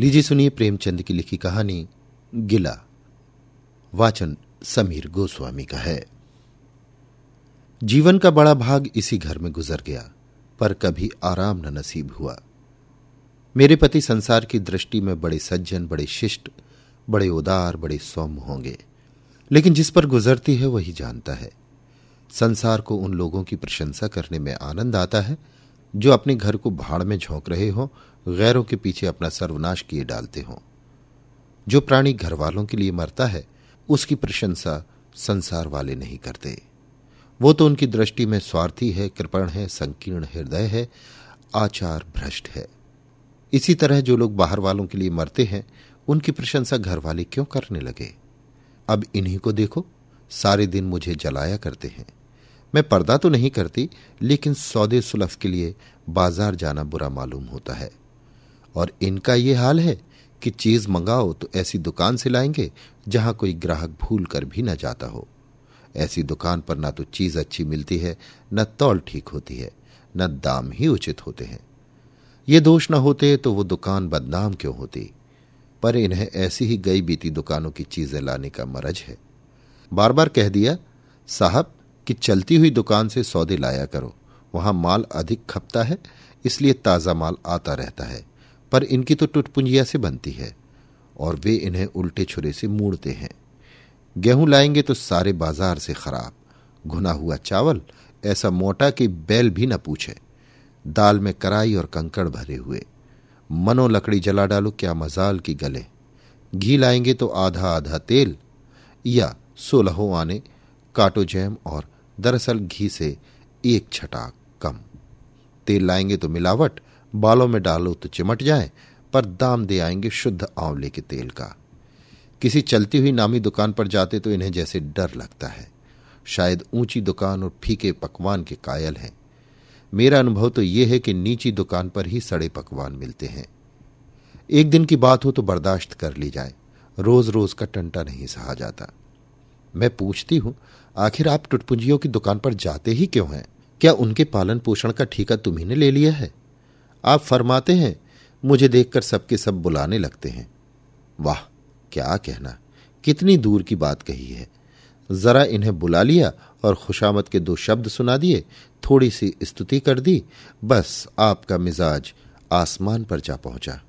लीजिए सुनिए प्रेमचंद की लिखी कहानी, गिला। वाचन समीर गोस्वामी का है। जीवन का बड़ा भाग इसी घर में गुजर गया, पर कभी आराम न नसीब हुआ। मेरे पति संसार की दृष्टि में बड़े सज्जन, बड़े शिष्ट, बड़े उदार, बड़े सौम्य होंगे। लेकिन जिस पर गुजरती है, वही जानता है। संसार को उन लोगों की प्रशंसा करने में आनंद आता है जो अपने घर को भाड़ में झोंक रहे हो, गैरों के पीछे अपना सर्वनाश किए डालते हों। जो प्राणी घर वालों के लिए मरता है, उसकी प्रशंसा संसार वाले नहीं करते। वो तो उनकी दृष्टि में स्वार्थी है, कृपण है, संकीर्ण हृदय है, आचार भ्रष्ट है। इसी तरह जो लोग बाहर वालों के लिए मरते हैं, उनकी प्रशंसा घर वाले क्यों करने लगे? अब इन्हीं को देखो, सारे दिन मुझे जलाया करते हैं। मैं पर्दा तो नहीं करती, लेकिन सौदे सुलफ के लिए बाज़ार जाना बुरा मालूम होता है। और इनका ये हाल है कि चीज़ मंगाओ तो ऐसी दुकान से लाएँगे जहाँ कोई ग्राहक भूल कर भी न जाता हो। ऐसी दुकान पर ना तो चीज़ अच्छी मिलती है, न तौल ठीक होती है, न दाम ही उचित होते हैं। ये दोष न होते तो वो दुकान बदनाम क्यों होती? पर इन्हें ऐसी ही गई बीती दुकानों की चीज़ें लाने का मरज है। बार बार कह दिया, साहब कि चलती हुई दुकान से सौदे लाया करो। वहाँ माल अधिक खपता है, इसलिए ताज़ा माल आता रहता है। पर इनकी तो टुटपुंजिया से बनती है, और वे इन्हें उल्टे छुरे से मूड़ते हैं। गेहूँ लाएँगे तो सारे बाज़ार से खराब। घुना हुआ चावल, ऐसा मोटा कि बैल भी न पूछे। दाल में कराई और कंकड़ भरे हुए। मनो लकड़ी जला डालो, क्या मजाल की गले। घी लाएँगे तो आधा आधा तेल, या सोलहों आने, काटो जैम और दरअसल घी से एक छटाक कम। तेल लाएँगे तो मिलावट, बालों में डालो तो चिमट जाए, पर दाम दे आएँगे शुद्ध आंवले के तेल का। किसी चलती हुई नामी दुकान पर जाते तो इन्हें जैसे डर लगता है। शायद ऊँची दुकान और फीके पकवान के कायल हैं। मेरा अनुभव तो यह है कि नीची दुकान पर ही सड़े पकवान मिलते हैं। एक दिन की बात हो तो बर्दाश्त कर ली जाए। रोज रोज का टंटा नहीं सहा जाता। मैं पूछती हूँ आखिर आप टुटपुंजियों की दुकान पर जाते ही क्यों हैं? क्या उनके पालन पोषण का ठीका तुम्ही ले लिया है? आप फरमाते हैं, मुझे देखकर सबके सब बुलाने लगते हैं। वाह, क्या कहना। कितनी दूर की बात कही है। जरा इन्हें बुला लिया और खुशामद के दो शब्द सुना दिए, थोड़ी सी स्तुति कर दी, बस आपका मिजाज आसमान पर जा पहुँचा।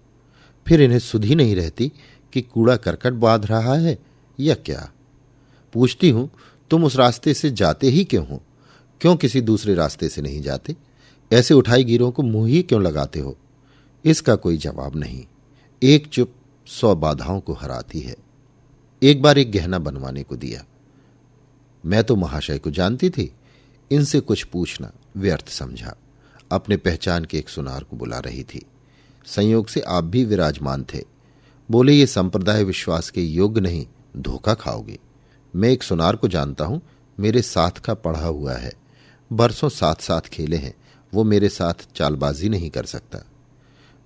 फिर इन्हें सुधी नहीं रहती कि कूड़ा करकट बाँध रहा है या क्या? पूछती हूँ तुम उस रास्ते से जाते ही क्यों हो? क्यों किसी दूसरे रास्ते से नहीं जाते? ऐसे उठाई गिरों को मुँह ही क्यों लगाते हो? इसका कोई जवाब नहीं। एक चुप सौ बाधाओं को हराती है। एक बार एक गहना बनवाने को दिया। मैं तो महाशय को जानती थी। इनसे कुछ पूछना, व्यर्थ समझा। अपने पहचान के एक सुनार को बुला रही थी। संयोग से आप भी विराजमान थे। बोले, ये संप्रदाय विश्वास के योग्य नहीं, धोखा खाओगे। मैं एक सुनार को जानता हूँ, मेरे साथ का पढ़ा हुआ है। बरसों साथ साथ खेले हैं, वो मेरे साथ चालबाजी नहीं कर सकता।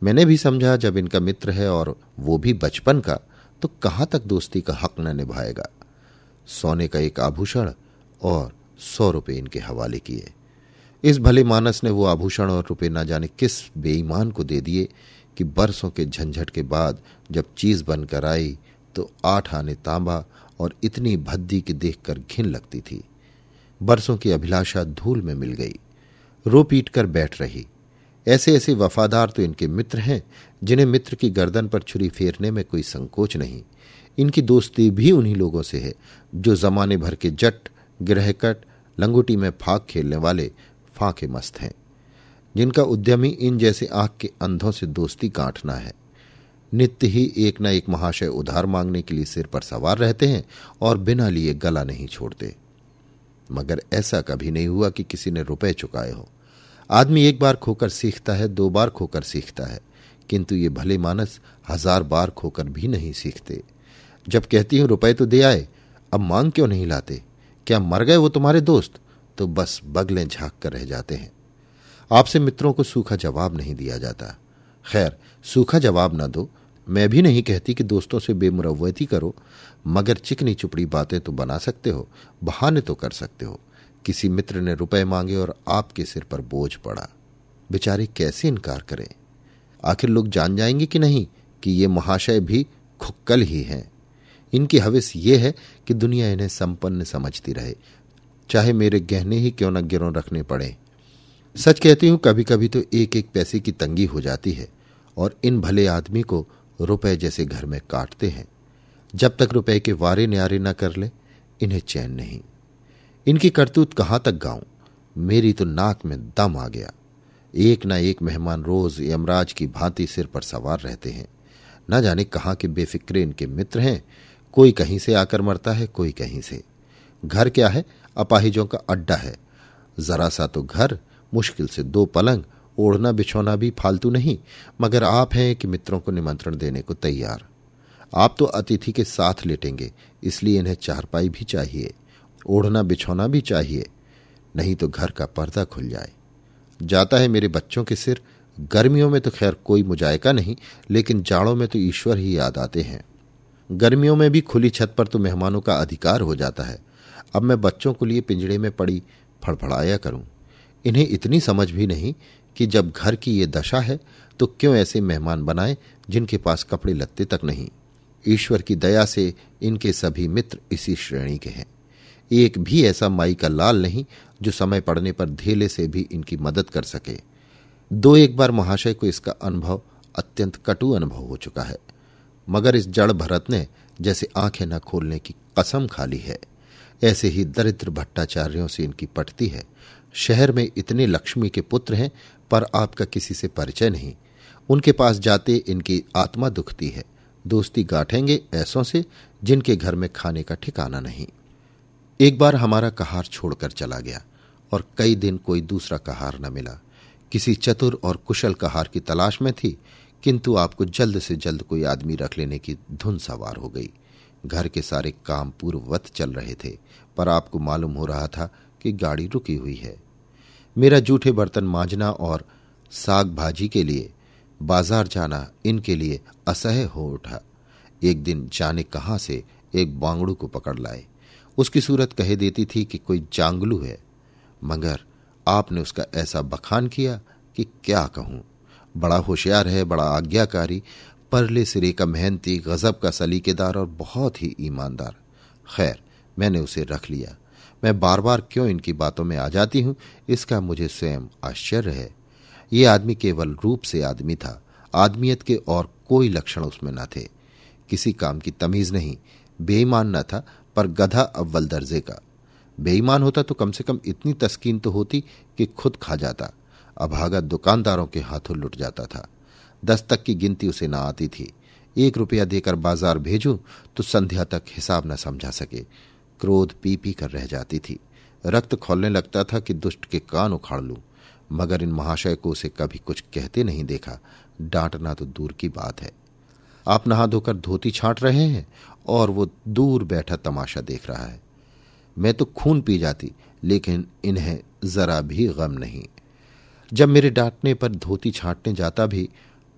मैंने भी समझा, जब इनका मित्र है और वो भी बचपन का तो कहाँ तक दोस्ती का हक न निभाएगा? सोने का एक आभूषण और सौ रुपए इनके हवाले किए। इस भले मानस ने वो आभूषण और रुपए ना जाने किस बेईमान को दे दिए कि बरसों के झंझट के बाद जब चीज़ बनकर आई तो आठ आने तांबा और इतनी भद्दी की देखकर घिन लगती थी। बरसों की अभिलाषा धूल में मिल गई। रो पीट कर बैठ रही। ऐसे ऐसे वफादार तो इनके मित्र हैं, जिन्हें मित्र की गर्दन पर छुरी फेरने में कोई संकोच नहीं। इनकी दोस्ती भी उन्हीं लोगों से है, जो जमाने भर के जट, ग्रहकट, लंगोटी में फाक खेलने वाले फाके मस्त हैं। जिनका उद्यमी इन जैसे आँख के अंधों से दोस्ती गांठना है। नित्य ही एक न एक महाशय उधार मांगने के लिए सिर पर सवार रहते हैं और बिना लिए गला नहीं छोड़ते। मगर ऐसा कभी नहीं हुआ कि किसी ने रुपए चुकाए हो। आदमी एक बार खोकर सीखता है, दो बार खोकर सीखता है। किंतु ये भले मानस हज़ार बार खोकर भी नहीं सीखते। जब कहती हूँ, रुपए तो दे आए, अब मांग क्यों नहीं लाते? क्या मर गए वो तुम्हारे दोस्त? तो बस बगलें झाँक कर रह जाते हैं। आपसे मित्रों को सूखा जवाब नहीं दिया जाता। खैर, सूखा जवाब ना दो मैं भी नहीं कहती कि दोस्तों से बेमुरवती करो, मगर चिकनी चुपड़ी बातें तो बना सकते हो, बहाने तो कर सकते हो। किसी मित्र ने रुपए मांगे और आपके सिर पर बोझ पड़ा। बेचारे कैसे इनकार करें? आखिर लोग जान जाएँगे कि नहीं कि ये महाशय भी खुक्कल ही हैं। इनकी हविस ये है कि दुनिया इन्हें संपन्न समझती रहे, चाहे मेरे गहने ही क्यों न गिरों रखने पड़े। सच कहती हूँ कभी कभी तो एक एक पैसे की तंगी हो जाती है, और इन भले आदमी को रुपए जैसे घर में काटते हैं। जब तक रुपए के वारे न्यारे न कर ले, इन्हें चैन नहीं। इनकी करतूत कहाँ तक गाऊं? मेरी तो नाक में दम आ गया। एक न एक मेहमान रोज यमराज की भांति सिर पर सवार रहते हैं। न जाने कहाँ के बेफिक्रे इनके मित्र हैं। कोई कहीं से आकर मरता है, कोई कहीं से। घर क्या है? अपाहिजों का अड्डा है। जरा सा तो घर, मुश्किल से दो पलंग ओढ़ना बिछोना भी फालतू नहीं, मगर आप हैं कि मित्रों को निमंत्रण देने को तैयार। आप तो अतिथि के साथ लेटेंगे, इसलिए इन्हें चारपाई भी चाहिए, ओढ़ना बिछोना भी चाहिए, नहीं तो घर का पर्दा खुल जाए। जाता है मेरे बच्चों के सिर, गर्मियों में तो खैर कोई मुजायका नहीं, लेकिन जाड़ों में तो ईश्वर ही याद आते हैं। गर्मियों में भी खुली छत पर तो मेहमानों का अधिकार हो जाता है। अब मैं बच्चों को लिए पिंजड़े में पड़ी फड़फड़ाया करूँ। इन्हें इतनी समझ भी नहीं कि जब घर की ये दशा है तो क्यों ऐसे मेहमान बनाए जिनके पास कपड़े लत्ते तक नहीं? ईश्वर की दया से इनके सभी मित्र इसी श्रेणी के हैं। एक भी ऐसा माई का लाल नहीं जो समय पड़ने पर धेले से भी इनकी मदद कर सके। दो एक बार महाशय को इसका अनुभव, अत्यंत कटु अनुभव हो चुका है। मगर इस जड़ भरत ने जैसे आँखें न खोलने की कसम खाली है। ऐसे ही दरिद्र भट्टाचार्यों से इनकी पटती है। शहर में इतने लक्ष्मी के पुत्र हैं पर आपका किसी से परिचय नहीं। उनके पास जाते इनकी आत्मा दुखती है। दोस्ती गांठेंगे ऐसों से, जिनके घर में खाने का ठिकाना नहीं। एक बार हमारा कहार छोड़कर चला गया, और कई दिन कोई दूसरा कहार न मिला। किसी चतुर और कुशल कहार की तलाश में थी, किंतु आपको जल्द से जल्द कोई आदमी रख लेने की धुन सवार हो गई। घर के सारे काम पूर्ववत चल रहे थे, पर आपको मालूम हो रहा था कि गाड़ी रुकी हुई है। मेरा जूठे बर्तन मांजना और साग भाजी के लिए, बाज़ार जाना इनके लिए असह्य हो उठा। एक दिन जाने कहाँ से एक बांगड़ू को पकड़ लाए। उसकी सूरत कह देती थी कि कोई जांगलू है, मगर आपने उसका ऐसा बखान किया कि क्या कहूँ। बड़ा होशियार है, बड़ा आज्ञाकारी, परले सिरे का मेहनती, गजब का सलीकेदार और बहुत ही ईमानदार। खैर, मैंने उसे रख लिया। मैं बार बार क्यों इनकी बातों में आ जाती हूँ? इसका मुझे स्वयं आश्चर्य है। ये आदमी केवल रूप से आदमी था। आदमियत के और कोई लक्षण उसमें न थे। किसी काम की तमीज नहीं। बेईमान न था, पर गधा अव्वल दर्जे का। बेईमान होता तो कम से कम इतनी तस्कीन तो होती कि खुद खा जाता। अभागा दुकानदारों के हाथों लुट जाता था। दस तक की गिनती उसे ना आती थी। एक रुपया देकर बाज़ार भेजूं तो संध्या तक हिसाब न समझा सके। क्रोध पी पी कर रह जाती थी। रक्त खोलने लगता था कि दुष्ट के कान उखाड़ लूँ, मगर इन महाशय को उसे कभी कुछ कहते नहीं देखा। डांटना तो दूर की बात है। आप नहा धोकर धोती छांट रहे हैं और वो दूर बैठा तमाशा देख रहा है। मैं तो खून पी जाती, लेकिन इन्हें जरा भी गम नहीं। जब मेरे डांटने पर धोती छांटने जाता भी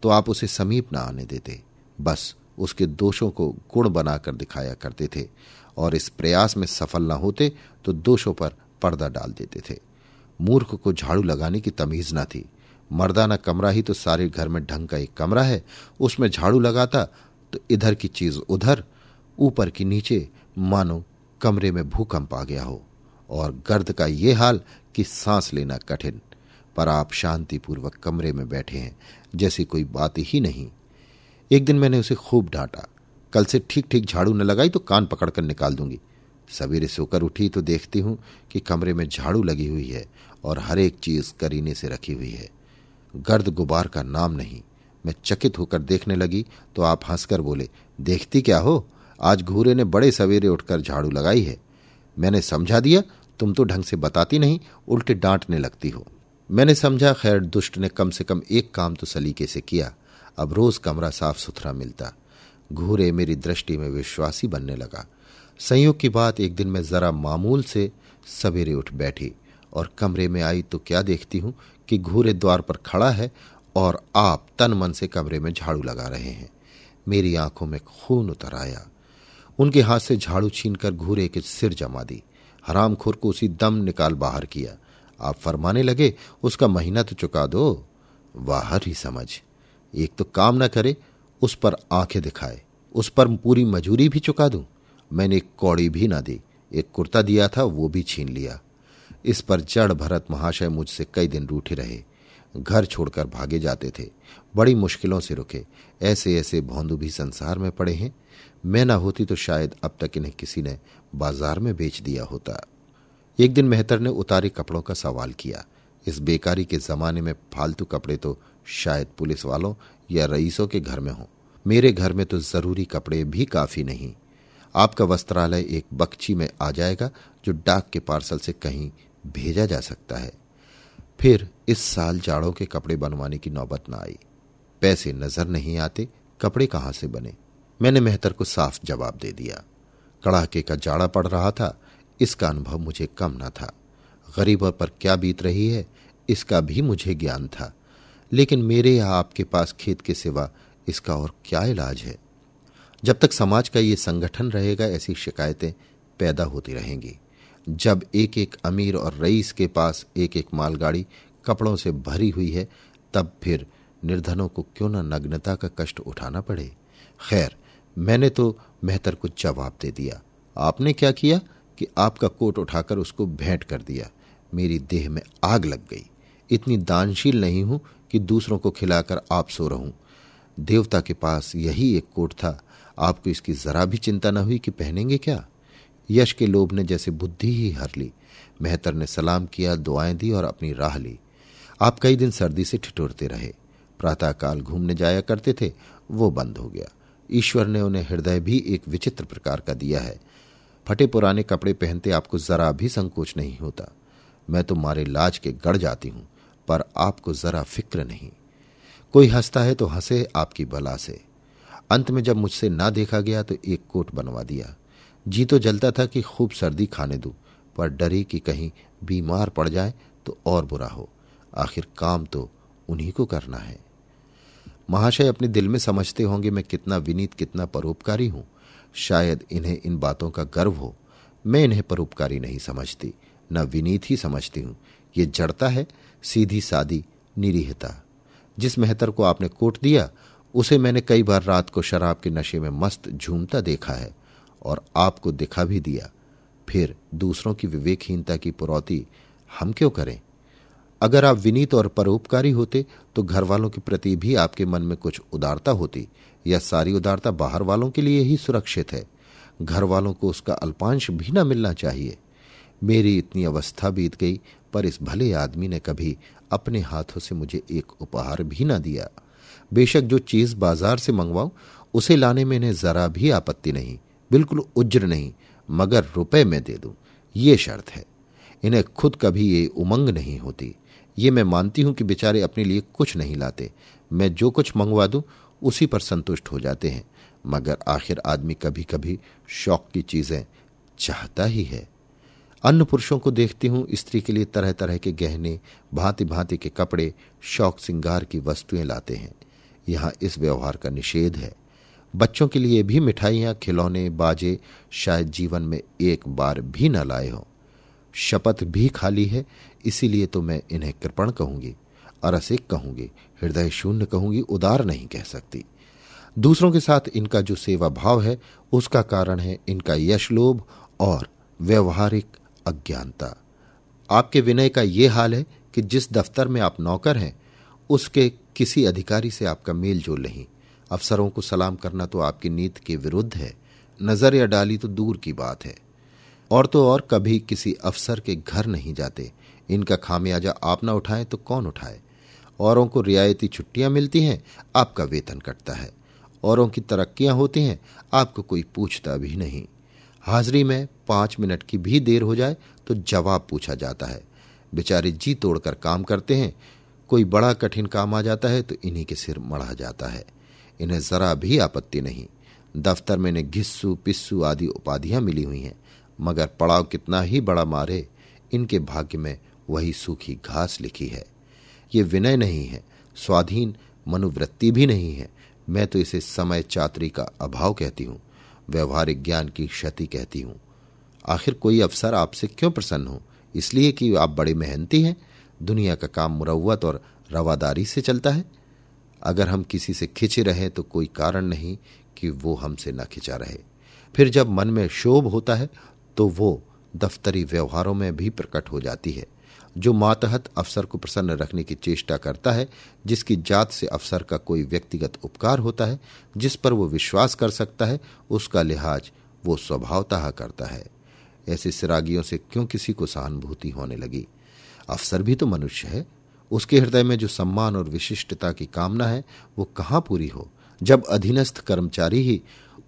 तो आप उसे समीप न आने देते। बस उसके दोषों को गुण बनाकर दिखाया करते थे। और इस प्रयास में सफल न होते तो दोषों पर पर्दा डाल देते थे। मूर्ख को झाड़ू लगाने की तमीज न थी। मर्दाना कमरा ही तो सारे घर में ढंग का एक कमरा है। उसमें झाड़ू लगाता तो इधर की चीज़ उधर, ऊपर की नीचे, मानो कमरे में भूकंप आ गया हो। और गर्द का ये हाल कि सांस लेना कठिन। पर आप शांतिपूर्वक कमरे में बैठे हैं, जैसी कोई बात ही नहीं। एक दिन मैंने उसे खूब डांटा। कल से ठीक ठीक झाड़ू न लगाई तो कान पकड़कर निकाल दूँगी। सवेरे सोकर उठी तो देखती हूँ कि कमरे में झाड़ू लगी हुई है और हर एक चीज़ करीने से रखी हुई है। गर्द गुबार का नाम नहीं। मैं चकित होकर देखने लगी तो आप हंसकर बोले, देखती क्या हो? आज घूरे ने बड़े सवेरे उठकर झाड़ू लगाई है। मैंने समझा दिया, तुम तो ढंग से बताती नहीं, उल्टे डांटने लगती हो। मैंने समझा, खैर, दुष्ट ने कम से कम एक काम तो सलीके से किया। अब रोज कमरा साफ़ सुथरा मिलता। घूरे मेरी दृष्टि में विश्वासी बनने लगा। संयोग की बात एक दिन मैं जरा मामूल से सवेरे उठ बैठी और कमरे में आई तो क्या देखती हूँ कि घूरे द्वार पर खड़ा है और आप तन मन से कमरे में झाड़ू लगा रहे हैं। मेरी आँखों में खून उतर आया। उनके हाथ से झाड़ू छीनकर घूरे के सिर जमा दी। हराम हरामखोर को उसी दम निकाल बाहर किया। आप फरमाने लगे, उसका महीना तो चुका दो। बाहर ही समझ। एक तो काम न करे, उस पर आँखें दिखाए। उस पर पूरी मजूरी भी चुका दूँ? मैंने एक कौड़ी भी ना दी। एक कुर्ता दिया था, वो भी छीन लिया। इस पर जड़ भरत महाशय मुझसे कई दिन रूठे रहे। घर छोड़कर भागे जाते थे। बड़ी मुश्किलों से रुके। ऐसे ऐसे भौंदू भी संसार में पड़े हैं। मैं ना होती तो शायद अब तक इन्हें किसी ने बाज़ार में बेच दिया होता। एक दिन मेहतर ने उतारे कपड़ों का सवाल किया। इस बेकारी के जमाने में फालतू कपड़े तो शायद पुलिस वालों या रईसों के घर में हों। मेरे घर में तो ज़रूरी कपड़े भी काफ़ी नहीं। आपका वस्त्रालय एक बक्ची में आ जाएगा, जो डाक के पार्सल से कहीं भेजा जा सकता है। फिर इस साल जाड़ों के कपड़े बनवाने की नौबत न आई। पैसे नज़र नहीं आते, कपड़े कहाँ से बने? मैंने मेहतर को साफ़ जवाब दे दिया। कड़ाके का जाड़ा पड़ रहा था, इसका अनुभव मुझे कम न था। गरीबों पर क्या बीत रही है, इसका भी मुझे ज्ञान था। लेकिन मेरे या आपके पास खेत के सिवा इसका और क्या इलाज है? जब तक समाज का ये संगठन रहेगा, ऐसी शिकायतें पैदा होती रहेंगी। जब एक एक अमीर और रईस के पास एक एक मालगाड़ी कपड़ों से भरी हुई है, तब फिर निर्धनों को क्यों न नग्नता का कष्ट उठाना पड़े? खैर, मैंने तो मेहतर को जवाब दे दिया। आपने क्या किया कि आपका कोट उठाकर उसको भेंट कर दिया? मेरी देह में आग लग गई। इतनी दानशील नहीं हूँ कि दूसरों को खिलाकर आप सो रहूँ। देवता के पास यही एक कोट था। आपको इसकी जरा भी चिंता न हुई कि पहनेंगे क्या? यश के लोभ ने जैसे बुद्धि ही हर ली। मेहतर ने सलाम किया, दुआएँ दी और अपनी राह ली। आप कई दिन सर्दी से ठिठुरते रहे। प्रातःकाल घूमने जाया करते थे, वो बंद हो गया। ईश्वर ने उन्हें हृदय भी एक विचित्र प्रकार का दिया है। फटे पुराने कपड़े पहनते आपको जरा भी संकोच नहीं होता। मैं तो मारे लाज के गड़ जाती हूँ, पर आपको जरा फ़िक्र नहीं। कोई हंसता है तो हंसे आपकी बला से। अंत में जब मुझसे ना देखा गया तो एक कोट बनवा दिया। जी तो जलता था कि खूब सर्दी खाने दूँ, पर डरी कि कहीं बीमार पड़ जाए तो और बुरा हो। आखिर काम तो उन्हीं को करना है। महाशय अपने दिल में समझते होंगे मैं कितना विनीत, कितना परोपकारी हूँ। शायद इन्हें इन बातों का गर्व हो। मैं इन्हें परोपकारी नहीं समझती, न विनीत ही समझती हूँ। ये जड़ता है, सीधी सादी निरीहता। जिस मेहतर को आपने कोट दिया, उसे मैंने कई बार रात को शराब के नशे में मस्त झूमता देखा है और आपको दिखा भी दिया। फिर दूसरों की विवेकहीनता की पुरौती हम क्यों करें? अगर आप विनीत और परोपकारी होते तो घर वालों के प्रति भी आपके मन में कुछ उदारता होती, या सारी उदारता बाहर वालों के लिए ही सुरक्षित है। घर वालों को उसका अल्पांश भी ना मिलना चाहिए। मेरी इतनी अवस्था बीत गई, पर इस भले आदमी ने कभी अपने हाथों से मुझे एक उपहार भी ना दिया। बेशक जो चीज़ बाज़ार से मंगवाऊं, उसे लाने में इन्हें जरा भी आपत्ति नहीं, बिल्कुल उज्र नहीं, मगर रुपए में दे दूँ। ये शर्त है। इन्हें खुद कभी ये उमंग नहीं होती। ये मैं मानती हूँ कि बेचारे अपने लिए कुछ नहीं लाते। मैं जो कुछ मंगवा दूँ, उसी पर संतुष्ट हो जाते हैं। मगर आखिर आदमी कभी कभी शौक की चीज़ें चाहता ही है। अन्य पुरुषों को देखती हूँ, स्त्री के लिए तरह तरह के गहने भांति भांति के कपड़े, शौक सिंगार की वस्तुएँ लाते हैं। यहाँ इस व्यवहार का निषेध है। बच्चों के लिए भी मिठाइयाँ, खिलौने, बाजे शायद जीवन में एक बार भी न लाए हों। शपथ भी खाली है, इसीलिए तो मैं इन्हें कृपण कहूँगी अरसिक कहूँगी, हृदय शून्य कहूँगी, उदार नहीं कह सकती। दूसरों के साथ इनका जो सेवा भाव है, उसका कारण है इनका यश लोभ और व्यवहारिक अज्ञानता। आपके विनय का यह हाल है कि जिस दफ्तर में आप नौकर हैं, उसके किसी अधिकारी से आपका मेल जोल नहीं। अफसरों को सलाम करना तो आपकी नीति के विरुद्ध है। नज़र या डाली तो दूर की बात है। और तो और कभी किसी अफसर के घर नहीं जाते। इनका खामियाजा आप ना उठाएँ तो कौन उठाए? औरों को रियायती छुट्टियाँ मिलती हैं, आपका वेतन कटता है। औरों की तरक्कियाँ होती हैं, आपको कोई पूछता भी नहीं। हाजिरी में पाँच मिनट की भी देर हो जाए तो जवाब पूछा जाता है। बेचारे जी तोड़कर काम करते हैं। कोई बड़ा कठिन काम आ जाता है तो इन्हीं के सिर मढ़ा जाता है। इन्हें जरा भी आपत्ति नहीं। दफ्तर में इन्हें घिस्सू, पिस्सू आदि उपाधियाँ मिली हुई हैं। मगर पड़ाव कितना ही बड़ा मारे, इनके भाग्य में वही सूखी घास लिखी है। ये विनय नहीं है, स्वाधीन, मनोवृत्ति भी नहीं है। मैं तो इसे समय चात्री का अभाव कहती हूँ। व्यवहारिक ज्ञान की क्षति कहती हूँ। आखिर कोई अफसर आपसे क्यों प्रसन्न हो? इसलिए कि आप बड़े मेहनती हैं, दुनिया का काम मुरवत और रवादारी से चलता है। अगर हम किसी से खिंचे रहे तो कोई कारण नहीं कि वो हमसे न खिंचा रहे। फिर जब मन में शोभ होता है तो वो दफ्तरी व्यवहारों में भी प्रकट हो जाती है। जो मातहत अफसर को प्रसन्न रखने की चेष्टा करता है, जिसकी जात से अफसर का कोई व्यक्तिगत उपकार होता है, जिस पर वो विश्वास कर सकता है, उसका लिहाज वो स्वभावतः करता है। ऐसे सिरागियों से क्यों किसी को सहानुभूति होने लगी? अफसर भी तो मनुष्य है। उसके हृदय में जो सम्मान और विशिष्टता की कामना है, वो कहाँ पूरी हो? जब अधीनस्थ कर्मचारी ही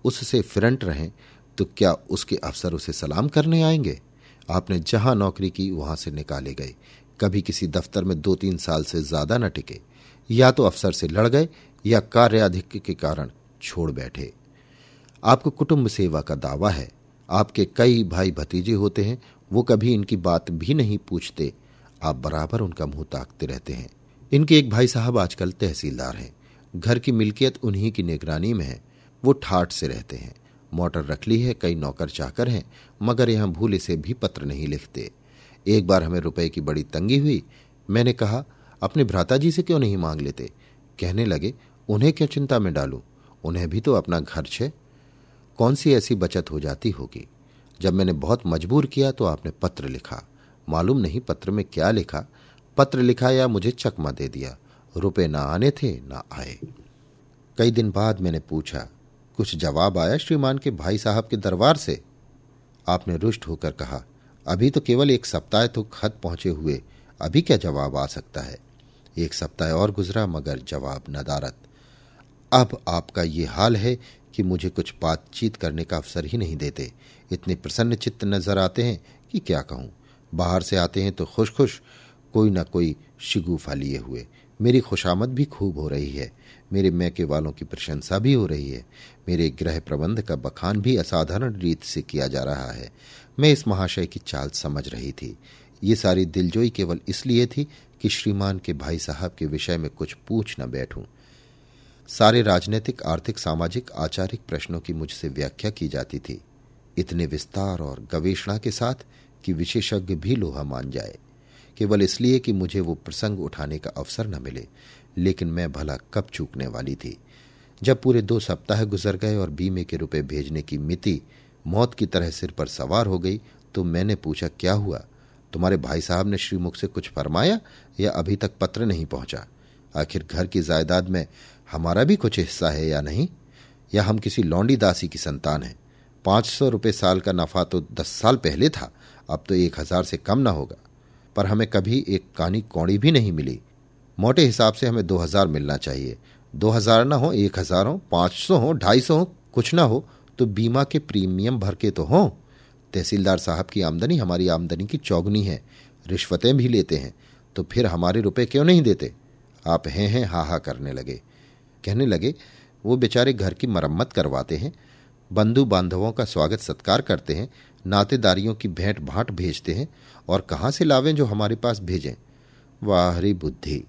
उससे फिरंट रहें तो क्या उसके अफसर उसे सलाम करने आएँगे? आपने जहाँ नौकरी की वहाँ से निकाले गए। कभी किसी दफ्तर में दो तीन साल से ज़्यादा न टिके। या तो अफसर से लड़ गए, या कार्याधिक के कारण छोड़ बैठे। आपको कुटुंब सेवा का दावा है। आपके कई भाई भतीजे होते हैं, वो कभी इनकी बात भी नहीं पूछते। आप बराबर उनका मुँह ताकते रहते हैं। इनके एक भाई साहब आजकल तहसीलदार हैं। घर की मिल्कियत उन्हीं की निगरानी में है। वो ठाठ से रहते हैं। मोटर रख ली है, कई नौकर चाकर हैं, मगर यहाँ भूले से भी पत्र नहीं लिखते। एक बार हमें रुपए की बड़ी तंगी हुई। मैंने कहा, अपने भ्राता जी से क्यों नहीं मांग लेते? कहने लगे, उन्हें क्यों चिंता में डालू? उन्हें भी तो अपना घर है कौन सी ऐसी बचत हो जाती होगी? जब मैंने बहुत मजबूर किया तो आपने पत्र लिखा। मालूम नहीं पत्र में क्या लिखा। पत्र लिखा या मुझे चकमा दे दिया। रुपए ना आने थे, ना आए। कई दिन बाद मैंने पूछा कुछ जवाब आया श्रीमान के भाई साहब के दरबार से। आपने रुष्ट होकर कहा, अभी तो केवल एक सप्ताह तो खत पहुँचे हुए, अभी क्या जवाब आ सकता है? एक सप्ताह और गुजरा, मगर जवाब नदारत। अब आपका ये हाल है कि मुझे कुछ बातचीत करने का अवसर ही नहीं देते। इतने प्रसन्न चित्त नज़र आते हैं कि क्या कहूँ। बाहर से आते हैं तो खुश खुश कोई ना कोई शिगुफा लिए हुए। मेरी खुशामद भी खूब हो रही है। मेरे मैके वालों की प्रशंसा भी हो रही है। मेरे गृह प्रबंध का बखान भी असाधारण रीत से किया जा रहा है। मैं इस महाशय की चाल समझ रही थी। ये सारी दिलजोई केवल इसलिए थी कि श्रीमान के भाई साहब के विषय में कुछ पूछ न बैठूं। सारे राजनीतिक, आर्थिक, सामाजिक, आचारिक प्रश्नों की मुझसे व्याख्या की जाती थी। इतने विस्तार और गवेषणा के साथ कि विशेषज्ञ भी लोहा मान जाए। केवल इसलिए कि मुझे वो प्रसंग उठाने का अवसर न मिले, लेकिन मैं भला कब चूकने वाली थी। जब पूरे दो सप्ताह गुजर गए और बीमे के रुपए भेजने की मिति मौत की तरह सिर पर सवार हो गई तो मैंने पूछा, क्या हुआ? तुम्हारे भाई साहब ने श्रीमुख से कुछ फरमाया या अभी तक पत्र नहीं पहुँचा? आखिर घर की जायदाद में हमारा भी कुछ हिस्सा है या नहीं? या हम किसी लौंडी दासी की संतान हैं? पाँच सौ रुपये साल का नफा तो दस साल पहले था, अब तो एक हज़ार से कम ना होगा। पर हमें कभी एक कानी कौड़ी भी नहीं मिली। मोटे हिसाब से हमें दो हज़ार मिलना चाहिए। दो हज़ार ना हो, एक हज़ार हो, पाँच सौ हो, ढाई सौ हो, कुछ ना हो तो बीमा के प्रीमियम भर के तो हो। तहसीलदार साहब की आमदनी हमारी आमदनी की चौगनी है। रिश्वतें भी लेते हैं तो फिर हमारे रुपए क्यों नहीं देते? आप हैं हैं हा हा करने लगे। कहने लगे, वो बेचारे घर की मरम्मत करवाते हैं बंधु बांधवों का स्वागत सत्कार करते हैं, नातेदारियों की भेंट भाट भेजते हैं, और कहाँ से लावें जो हमारे पास भेजें? वाहरी बुद्धि!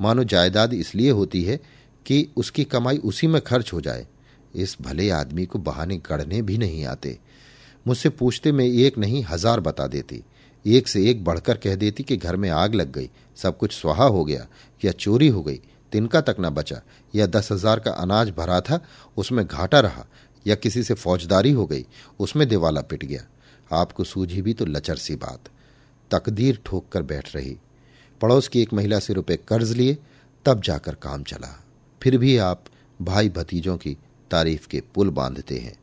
मानो जायदाद इसलिए होती है कि उसकी कमाई उसी में खर्च हो जाए। इस भले आदमी को बहाने गढ़ने भी नहीं आते। मुझसे पूछते मैं एक नहीं, हज़ार बता देती। एक से एक बढ़कर कह देती कि घर में आग लग गई, सब कुछ स्वाहा हो गया, या चोरी हो गई, तिनका तक न बचा, या दस हज़ार का अनाज भरा था, उसमें घाटा रहा या किसी से फौजदारी हो गई, उसमें दिवाला पिट गया। आपको सूझी भी तो लचर सी बात। तकदीर ठोक कर बैठ रही। पड़ोस की एक महिला से रुपए कर्ज लिए, तब जाकर काम चला। फिर भी आप भाई भतीजों की तारीफ़ के पुल बांधते हैं।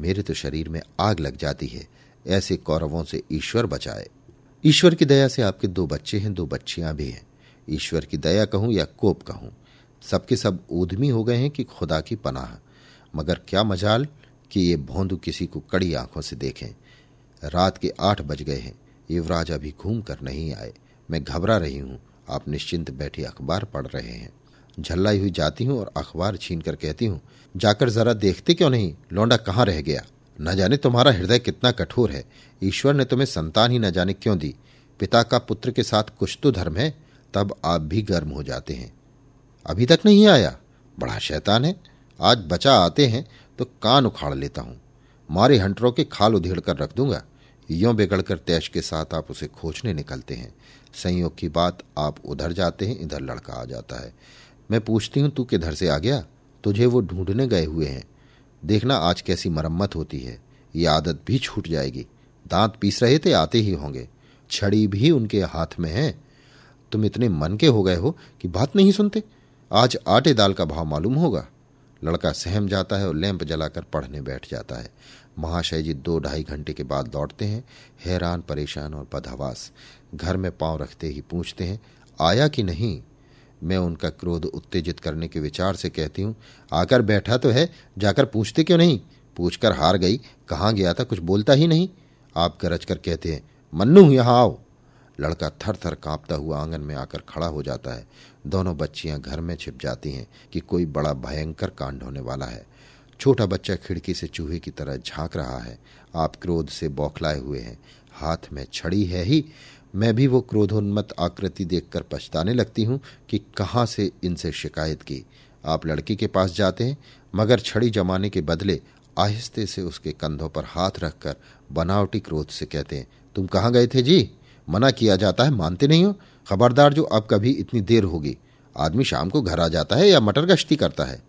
मेरे तो शरीर में आग लग जाती है। ऐसे कौरवों से ईश्वर बचाए। ईश्वर की दया से आपके दो बच्चे हैं, दो बच्चियाँ भी हैं। ईश्वर की दया कहूँ या कोप कहूँ, सबके सब ऊधमी हो गए हैं कि खुदा की पनाह। मगर क्या मजाल कि ये भोंदू किसी को कड़ी आँखों से देखें। रात के आठ बज गए हैं। युवराज अभी घूम कर नहीं आए। मैं घबरा रही हूँ। आप निश्चिंत बैठे अखबार पढ़ रहे हैं। झल्लाई हुई जाती हूँ और अखबार छीन कर कहती हूँ, जाकर जरा देखते क्यों नहीं? लौंडा कहाँ रह गया? न जाने तुम्हारा हृदय कितना कठोर है। ईश्वर ने तुम्हें संतान ही न जाने क्यों दी? पिता का पुत्र के साथ कुछ तो धर्म है, तब आप भी गर्म हो जाते हैं। अभी तक नहीं आया? बड़ा शैतान है। आज बचा आते हैं तो कान उखाड़ लेता हूँ। मारे हंटरों के खाल उधेड़ कर रख दूँगा। यों बिगड़कर तैश के साथ आप उसे खोजने निकलते हैं। संयोग की बात, आप उधर जाते हैं, इधर लड़का आ जाता है। मैं पूछती हूँ, तू किधर से आ गया? तुझे वो ढूँढने गए हुए हैं। देखना आज कैसी मरम्मत होती है। ये आदत भी छूट जाएगी। दांत पीस रहे थे, आते ही होंगे। छड़ी भी उनके हाथ में है। तुम इतने मन के हो गए हो कि बात नहीं सुनते? आज आटे दाल का भाव मालूम होगा। लड़का सहम जाता है और लैंप जलाकर पढ़ने बैठ जाता है। महाशय जी दो ढाई घंटे के बाद लौटते हैं, हैरान, परेशान और बदहवास। घर में पाँव रखते ही पूछते हैं, आया कि नहीं? मैं उनका क्रोध उत्तेजित करने के विचार से कहती हूँ, आकर बैठा तो है, जाकर पूछते क्यों नहीं? पूछकर हार गई, कहाँ गया था, कुछ बोलता ही नहीं। आप गरज कर कहते हैं, मन्नू, यहाँ आओ। लड़का थर थर कांपता हुआ आँगन में आकर खड़ा हो जाता है। दोनों बच्चियाँ घर में छिप जाती हैं कि कोई बड़ा भयंकर कांड होने वाला है। छोटा बच्चा खिड़की से चूहे की तरह झाँक रहा है। आप क्रोध से बौखलाए हुए हैं। हाथ में छड़ी है ही। मैं भी वो क्रोधोन्मत आकृति देखकर पछताने लगती हूँ कि कहाँ से इनसे शिकायत की। आप लड़की के पास जाते हैं, मगर छड़ी जमाने के बदले आहिस्ते से उसके कंधों पर हाथ रखकर बनावटी क्रोध से कहते हैं, तुम कहाँ गए थे जी? मना किया जाता है, मानते नहीं हो। खबरदार जो अब कभी इतनी देर होगी। आदमी शाम को घर आ जाता है या मटर गश्ती करता है।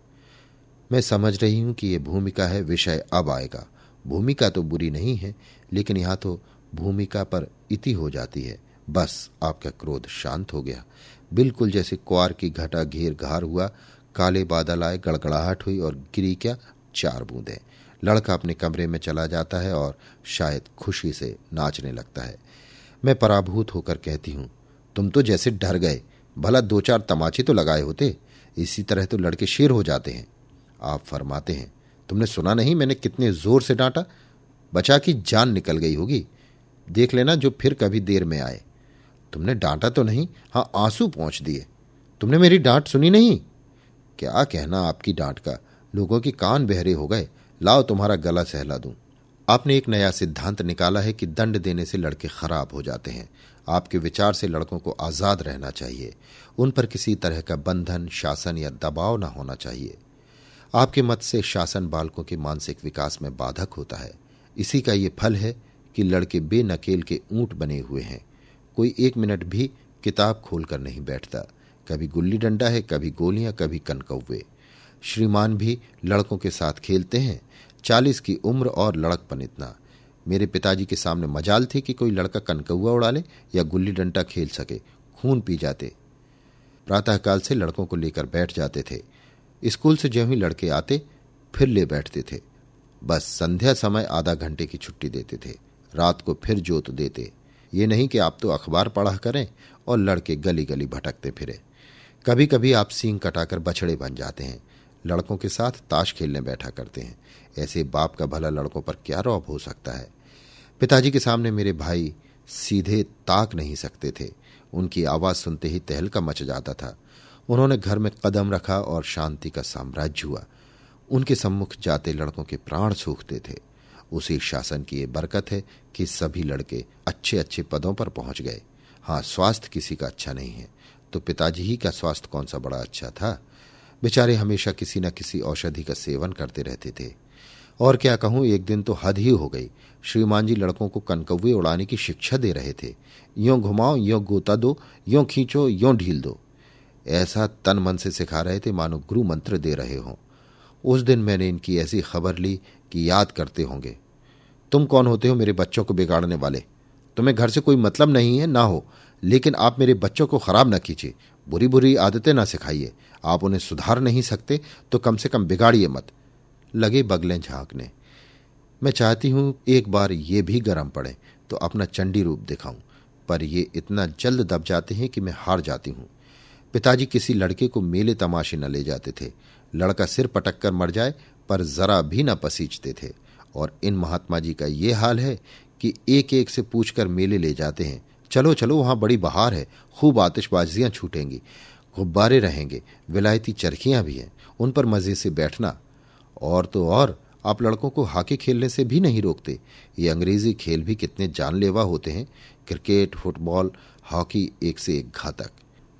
मैं समझ रही हूँ कि यह भूमिका है, विषय अब आएगा। भूमिका तो बुरी नहीं है, लेकिन यहाँ तो भूमिका पर इति हो जाती है। बस आपका क्रोध शांत हो गया। बिल्कुल जैसे क्वार की घटा घेर घार हुआ, काले बादल आए, गड़गड़ाहट हुई और गिरी क्या? चार बूंदे। लड़का अपने कमरे में चला जाता है और शायद खुशी से नाचने लगता है। मैं पराभूत होकर कहती हूँ, तुम तो जैसे डर गए, भला दो चार तमाचे तो लगाए होते, इसी तरह तो लड़के शेर हो जाते हैं। आप फरमाते हैं, तुमने सुना नहीं, मैंने कितने ज़ोर से डांटा, बचा की जान निकल गई होगी। देख लेना जो फिर कभी देर में आए। तुमने डांटा तो नहीं हाँ आँसू पहुँच दिए। तुमने मेरी डांट सुनी नहीं? क्या कहना आपकी डांट का? लोगों की कान बहरे हो गए। लाओ तुम्हारा गला सहला दूँ। आपने एक नया सिद्धांत निकाला है कि दंड देने से लड़के खराब हो जाते हैं। आपके विचार से लड़कों को आज़ाद रहना चाहिए। उन पर किसी तरह का बंधन, शासन या दबाव न होना चाहिए। आपके मत से शासन बालकों के मानसिक विकास में बाधक होता है। इसी का ये फल है कि लड़के बेनकेल के ऊँट बने हुए हैं। कोई एक मिनट भी किताब खोलकर नहीं बैठता। कभी गुल्ली डंडा है, कभी गोलियाँ, कभी कनकौवे। श्रीमान भी लड़कों के साथ खेलते हैं चालीस की उम्र और लड़कपन इतना। मेरे पिताजी के सामने मजाल थी कि कोई लड़का कनकौआ उड़ा ले या गुल्ली डंडा खेल सके, खून पी जाते। प्रातःकाल से लड़कों को लेकर बैठ जाते थे। स्कूल से ही लड़के आते, फिर ले बैठते थे। बस संध्या समय आधा घंटे की छुट्टी देते थे, रात को फिर जोत देते। ये नहीं कि आप तो अखबार पढ़ा करें और लड़के गली गली भटकते फिरे। कभी कभी आप सींग कटाकर बछड़े बन जाते हैं। लड़कों के साथ ताश खेलने बैठा करते हैं। ऐसे बाप का भला लड़कों पर क्या रौब हो सकता है? पिताजी के सामने मेरे भाई सीधे ताक नहीं सकते थे। उनकी आवाज़ सुनते ही तहलका मच जाता था। उन्होंने घर में कदम रखा और शांति का साम्राज्य हुआ। उनके सम्मुख जाते लड़कों के प्राण सूखते थे। उसी शासन की ये बरकत है कि सभी लड़के अच्छे अच्छे पदों पर पहुँच गए। हाँ स्वास्थ्य किसी का अच्छा नहीं है। तो पिताजी ही का स्वास्थ्य कौन सा बड़ा अच्छा था? बेचारे हमेशा किसी न किसी औषधि का सेवन करते रहते थे। और क्या कहूँ, एक दिन तो हद ही हो गई। श्रीमान जी लड़कों को कनकौवे उड़ाने की शिक्षा दे रहे थे। यों घुमाओ, यों गोता दो, यों खींचो, यों ढील दो। ऐसा तन मन से सिखा रहे थे, मानो गुरु मंत्र दे रहे हों। उस दिन मैंने इनकी ऐसी खबर ली कि याद करते होंगे। तुम कौन होते हो मेरे बच्चों को बिगाड़ने वाले? तुम्हें घर से कोई मतलब नहीं है, ना हो। लेकिन आप मेरे बच्चों को खराब न कीजिए। बुरी बुरी आदतें ना सिखाइए। आप उन्हें सुधार नहीं सकते तो कम से कम बिगाड़िए मत। लगे बगलें झांकने। मैं चाहती हूँ एक बार ये भी गर्म पड़े तो अपना चंडी रूप दिखाऊँ। पर ये इतना जल्द दब जाते हैं कि मैं हार जाती हूँ। पिताजी किसी लड़के को मेले तमाशे न ले जाते थे। लड़का सिर पटक कर मर जाए, पर जरा भी न पसीजते थे। और इन महात्मा जी का ये हाल है कि एक एक से पूछकर मेले ले जाते हैं। चलो चलो, वहाँ बड़ी बहार है। खूब आतिशबाजियाँ छूटेंगी। गुब्बारे रहेंगे। विलायती चरखियाँ भी हैं। उन पर मज़े से बैठना। और तो और, आप लड़कों को हॉकी खेलने से भी नहीं रोकते। ये अंग्रेज़ी खेल भी कितने जानलेवा होते हैं। क्रिकेट, फुटबॉल, हॉकी एक से एक घातक।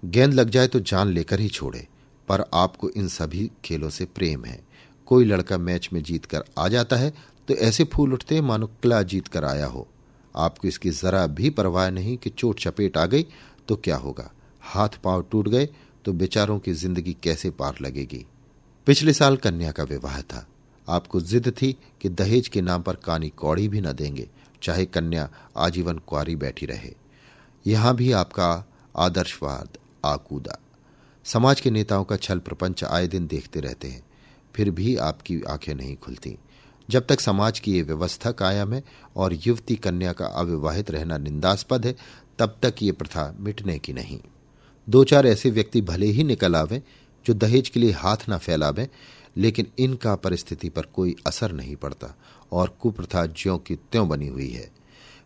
गेंद लग जाए तो जान लेकर ही छोड़े। पर आपको इन सभी खेलों से प्रेम है। कोई लड़का मैच में जीत कर आ जाता है तो ऐसे फूल उठते मानो किला जीत कर आया हो। आपको इसकी जरा भी परवाह नहीं कि चोट चपेट आ गई तो क्या होगा? हाथ पाँव टूट गए तो बेचारों की ज़िंदगी कैसे पार लगेगी? पिछले साल कन्या का विवाह था। आपको जिद थी कि दहेज के नाम पर कानी कौड़ी भी न देंगे, चाहे कन्या आजीवन कुआरी बैठी रहे। यहाँ भी आपका आदर्शवाद आकूदा। समाज के नेताओं का छल प्रपंच आए दिन देखते रहते हैं, फिर भी आपकी आँखें नहीं खुलती। जब तक समाज की ये व्यवस्था कायम है और युवती कन्या का अविवाहित रहना निंदास्पद है, तब तक ये प्रथा मिटने की नहीं। दो चार ऐसे व्यक्ति भले ही निकल आवे जो दहेज के लिए हाथ न फैलावे, लेकिन इनका परिस्थिति पर कोई असर नहीं पड़ता और कुप्रथा ज्यों की त्यों बनी हुई है।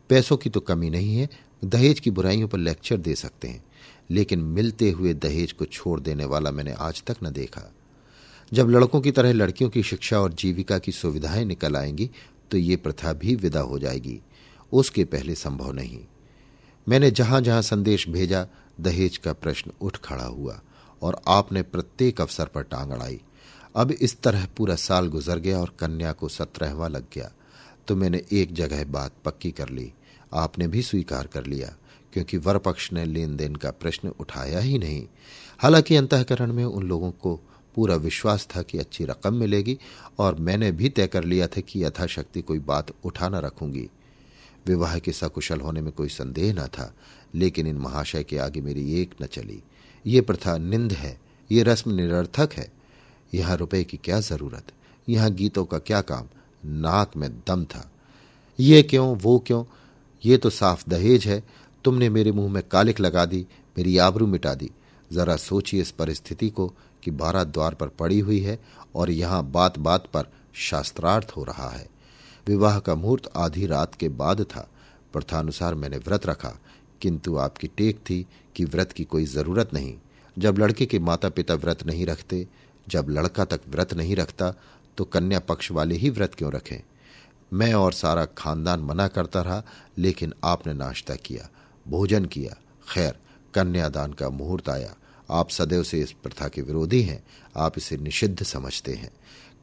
पैसों की तो कमी नहीं है, दहेज की बुराइयों पर लेक्चर दे सकते हैं, लेकिन मिलते हुए दहेज को छोड़ देने वाला मैंने आज तक न देखा। जब लड़कों की तरह लड़कियों की शिक्षा और जीविका की सुविधाएँ निकल आएँगी तो ये प्रथा भी विदा हो जाएगी। उसके पहले संभव नहीं। मैंने जहाँ जहाँ संदेश भेजा, दहेज का प्रश्न उठ खड़ा हुआ और आपने प्रत्येक अवसर पर टांग अड़ाई। अब इस तरह पूरा साल गुजर गया और कन्या को सत्रहवा लग गया। तो मैंने एक जगह बात पक्की कर ली। आपने भी स्वीकार कर लिया, क्योंकि वर पक्ष ने लेन देन का प्रश्न उठाया ही नहीं। हालाँकि अंतकरण में उन लोगों को पूरा विश्वास था कि अच्छी रकम मिलेगी और मैंने भी तय कर लिया था कि यथाशक्ति कोई बात उठा न रखूँगी। विवाह के सकुशल होने में कोई संदेह न था, लेकिन इन महाशय के आगे मेरी एक न चली। ये प्रथा निंद है, ये रस्म निरर्थक है। यहाँ रुपए की क्या ज़रूरत? यहाँ गीतों का क्या काम? नाक में दम था। ये क्यों, वो क्यों? ये तो साफ़ दहेज है। तुमने मेरे मुँह में कालिक लगा दी, मेरी आबरू मिटा दी। जरा सोचिए इस परिस्थिति को कि बारह द्वार पर पड़ी हुई है और यहाँ बात बात पर शास्त्रार्थ हो रहा है। विवाह का मुहूर्त आधी रात के बाद था। प्रथानुसार मैंने व्रत रखा, किंतु आपकी टेक थी कि व्रत की कोई ज़रूरत नहीं। जब लड़के के माता पिता व्रत नहीं रखते, जब लड़का तक व्रत नहीं रखता तो कन्या पक्ष वाले ही व्रत क्यों रखें? मैं और सारा खानदान मना करता रहा, लेकिन आपने नाश्ता किया, भोजन किया। खैर, कन्यादान का मुहूर्त आया। आप सदैव से इस प्रथा के विरोधी हैं। आप इसे निषिद्ध समझते हैं।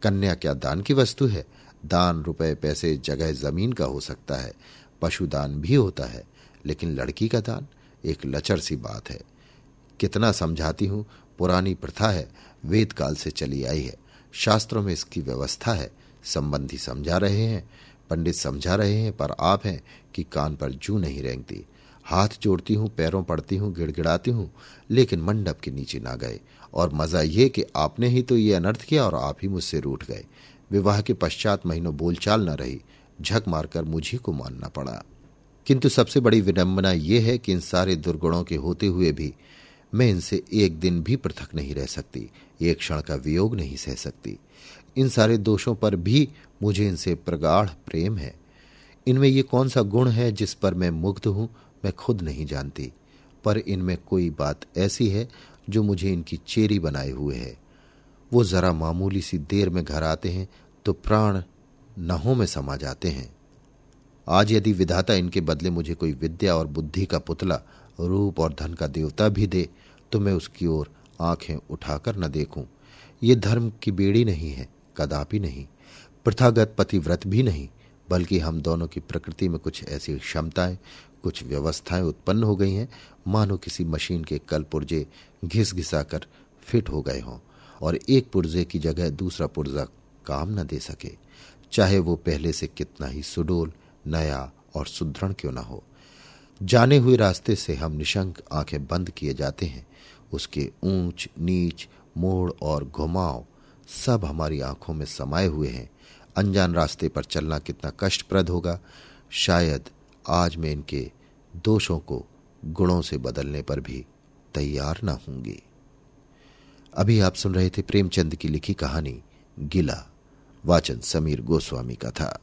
कन्या क्या दान की वस्तु है? दान रुपए पैसे जगह ज़मीन का हो सकता है। पशुदान भी होता है, लेकिन लड़की का दान एक लचर सी बात है। कितना समझाती हूँ, पुरानी प्रथा है वेद काल से चली आई है। शास्त्रों में इसकी व्यवस्था है, संबंधी समझा रहे हैं, पंडित समझा रहे हैं, पर आप हैं कि कान पर जू नहीं रेंगती। हाथ जोड़ती हूँ, पैरों पड़ती हूँ, गिड़गिड़ाती हूँ, लेकिन मंडप के नीचे ना गए। और मज़ा ये कि आपने ही तो ये अनर्थ किया और आप ही मुझसे रूठ गए। विवाह के पश्चात महीनों बोलचाल न रही, झक मारकर मुझी को मानना पड़ा। किंतु सबसे बड़ी विडंबना यह है कि इन सारे दुर्गुणों के होते हुए भी मैं इनसे एक दिन भी पृथक नहीं रह सकती, एक क्षण का वियोग नहीं सह सकती। इन सारे दोषों पर भी मुझे इनसे प्रगाढ़ प्रेम है। इनमें ये कौन सा गुण है जिस पर मैं मुग्ध हूँ मैं खुद नहीं जानती, पर इनमें कोई बात ऐसी है जो मुझे इनकी चेरी बनाए हुए है। वो जरा मामूली सी देर में घर आते हैं तो प्राण नहों में समा जाते हैं। आज यदि विधाता इनके बदले मुझे कोई विद्या और बुद्धि का पुतला, रूप और धन का देवता भी दे तो मैं उसकी ओर आँखें उठाकर न देखूँ। ये धर्म की बेड़ी नहीं है, कदापि नहीं। प्रथागत पतिव्रत भी नहीं। बल्कि हम दोनों की प्रकृति में कुछ ऐसी क्षमताएँ, कुछ व्यवस्थाएँ उत्पन्न हो गई हैं। मानो किसी मशीन के कल पुर्जे घिस घिसाकर फिट हो गए हों और एक पुर्जे की जगह दूसरा पुर्जा काम न दे सके। चाहे वो पहले से कितना ही सुडोल, नया और सुदृढ़ क्यों न हो। जाने हुए रास्ते से हम निशंक आँखें बंद किए जाते हैं। उसके ऊंच, नीच, मोड़ और घुमाव सब हमारी आँखों में समाये हुए हैं। अनजान रास्ते पर चलना कितना कष्टप्रद होगा। शायद आज मैं इनके दोषों को गुणों से बदलने पर भी तैयार ना होंगी। अभी आप सुन रहे थे प्रेमचंद की लिखी कहानी, गिला, वाचन समीर गोस्वामी का था।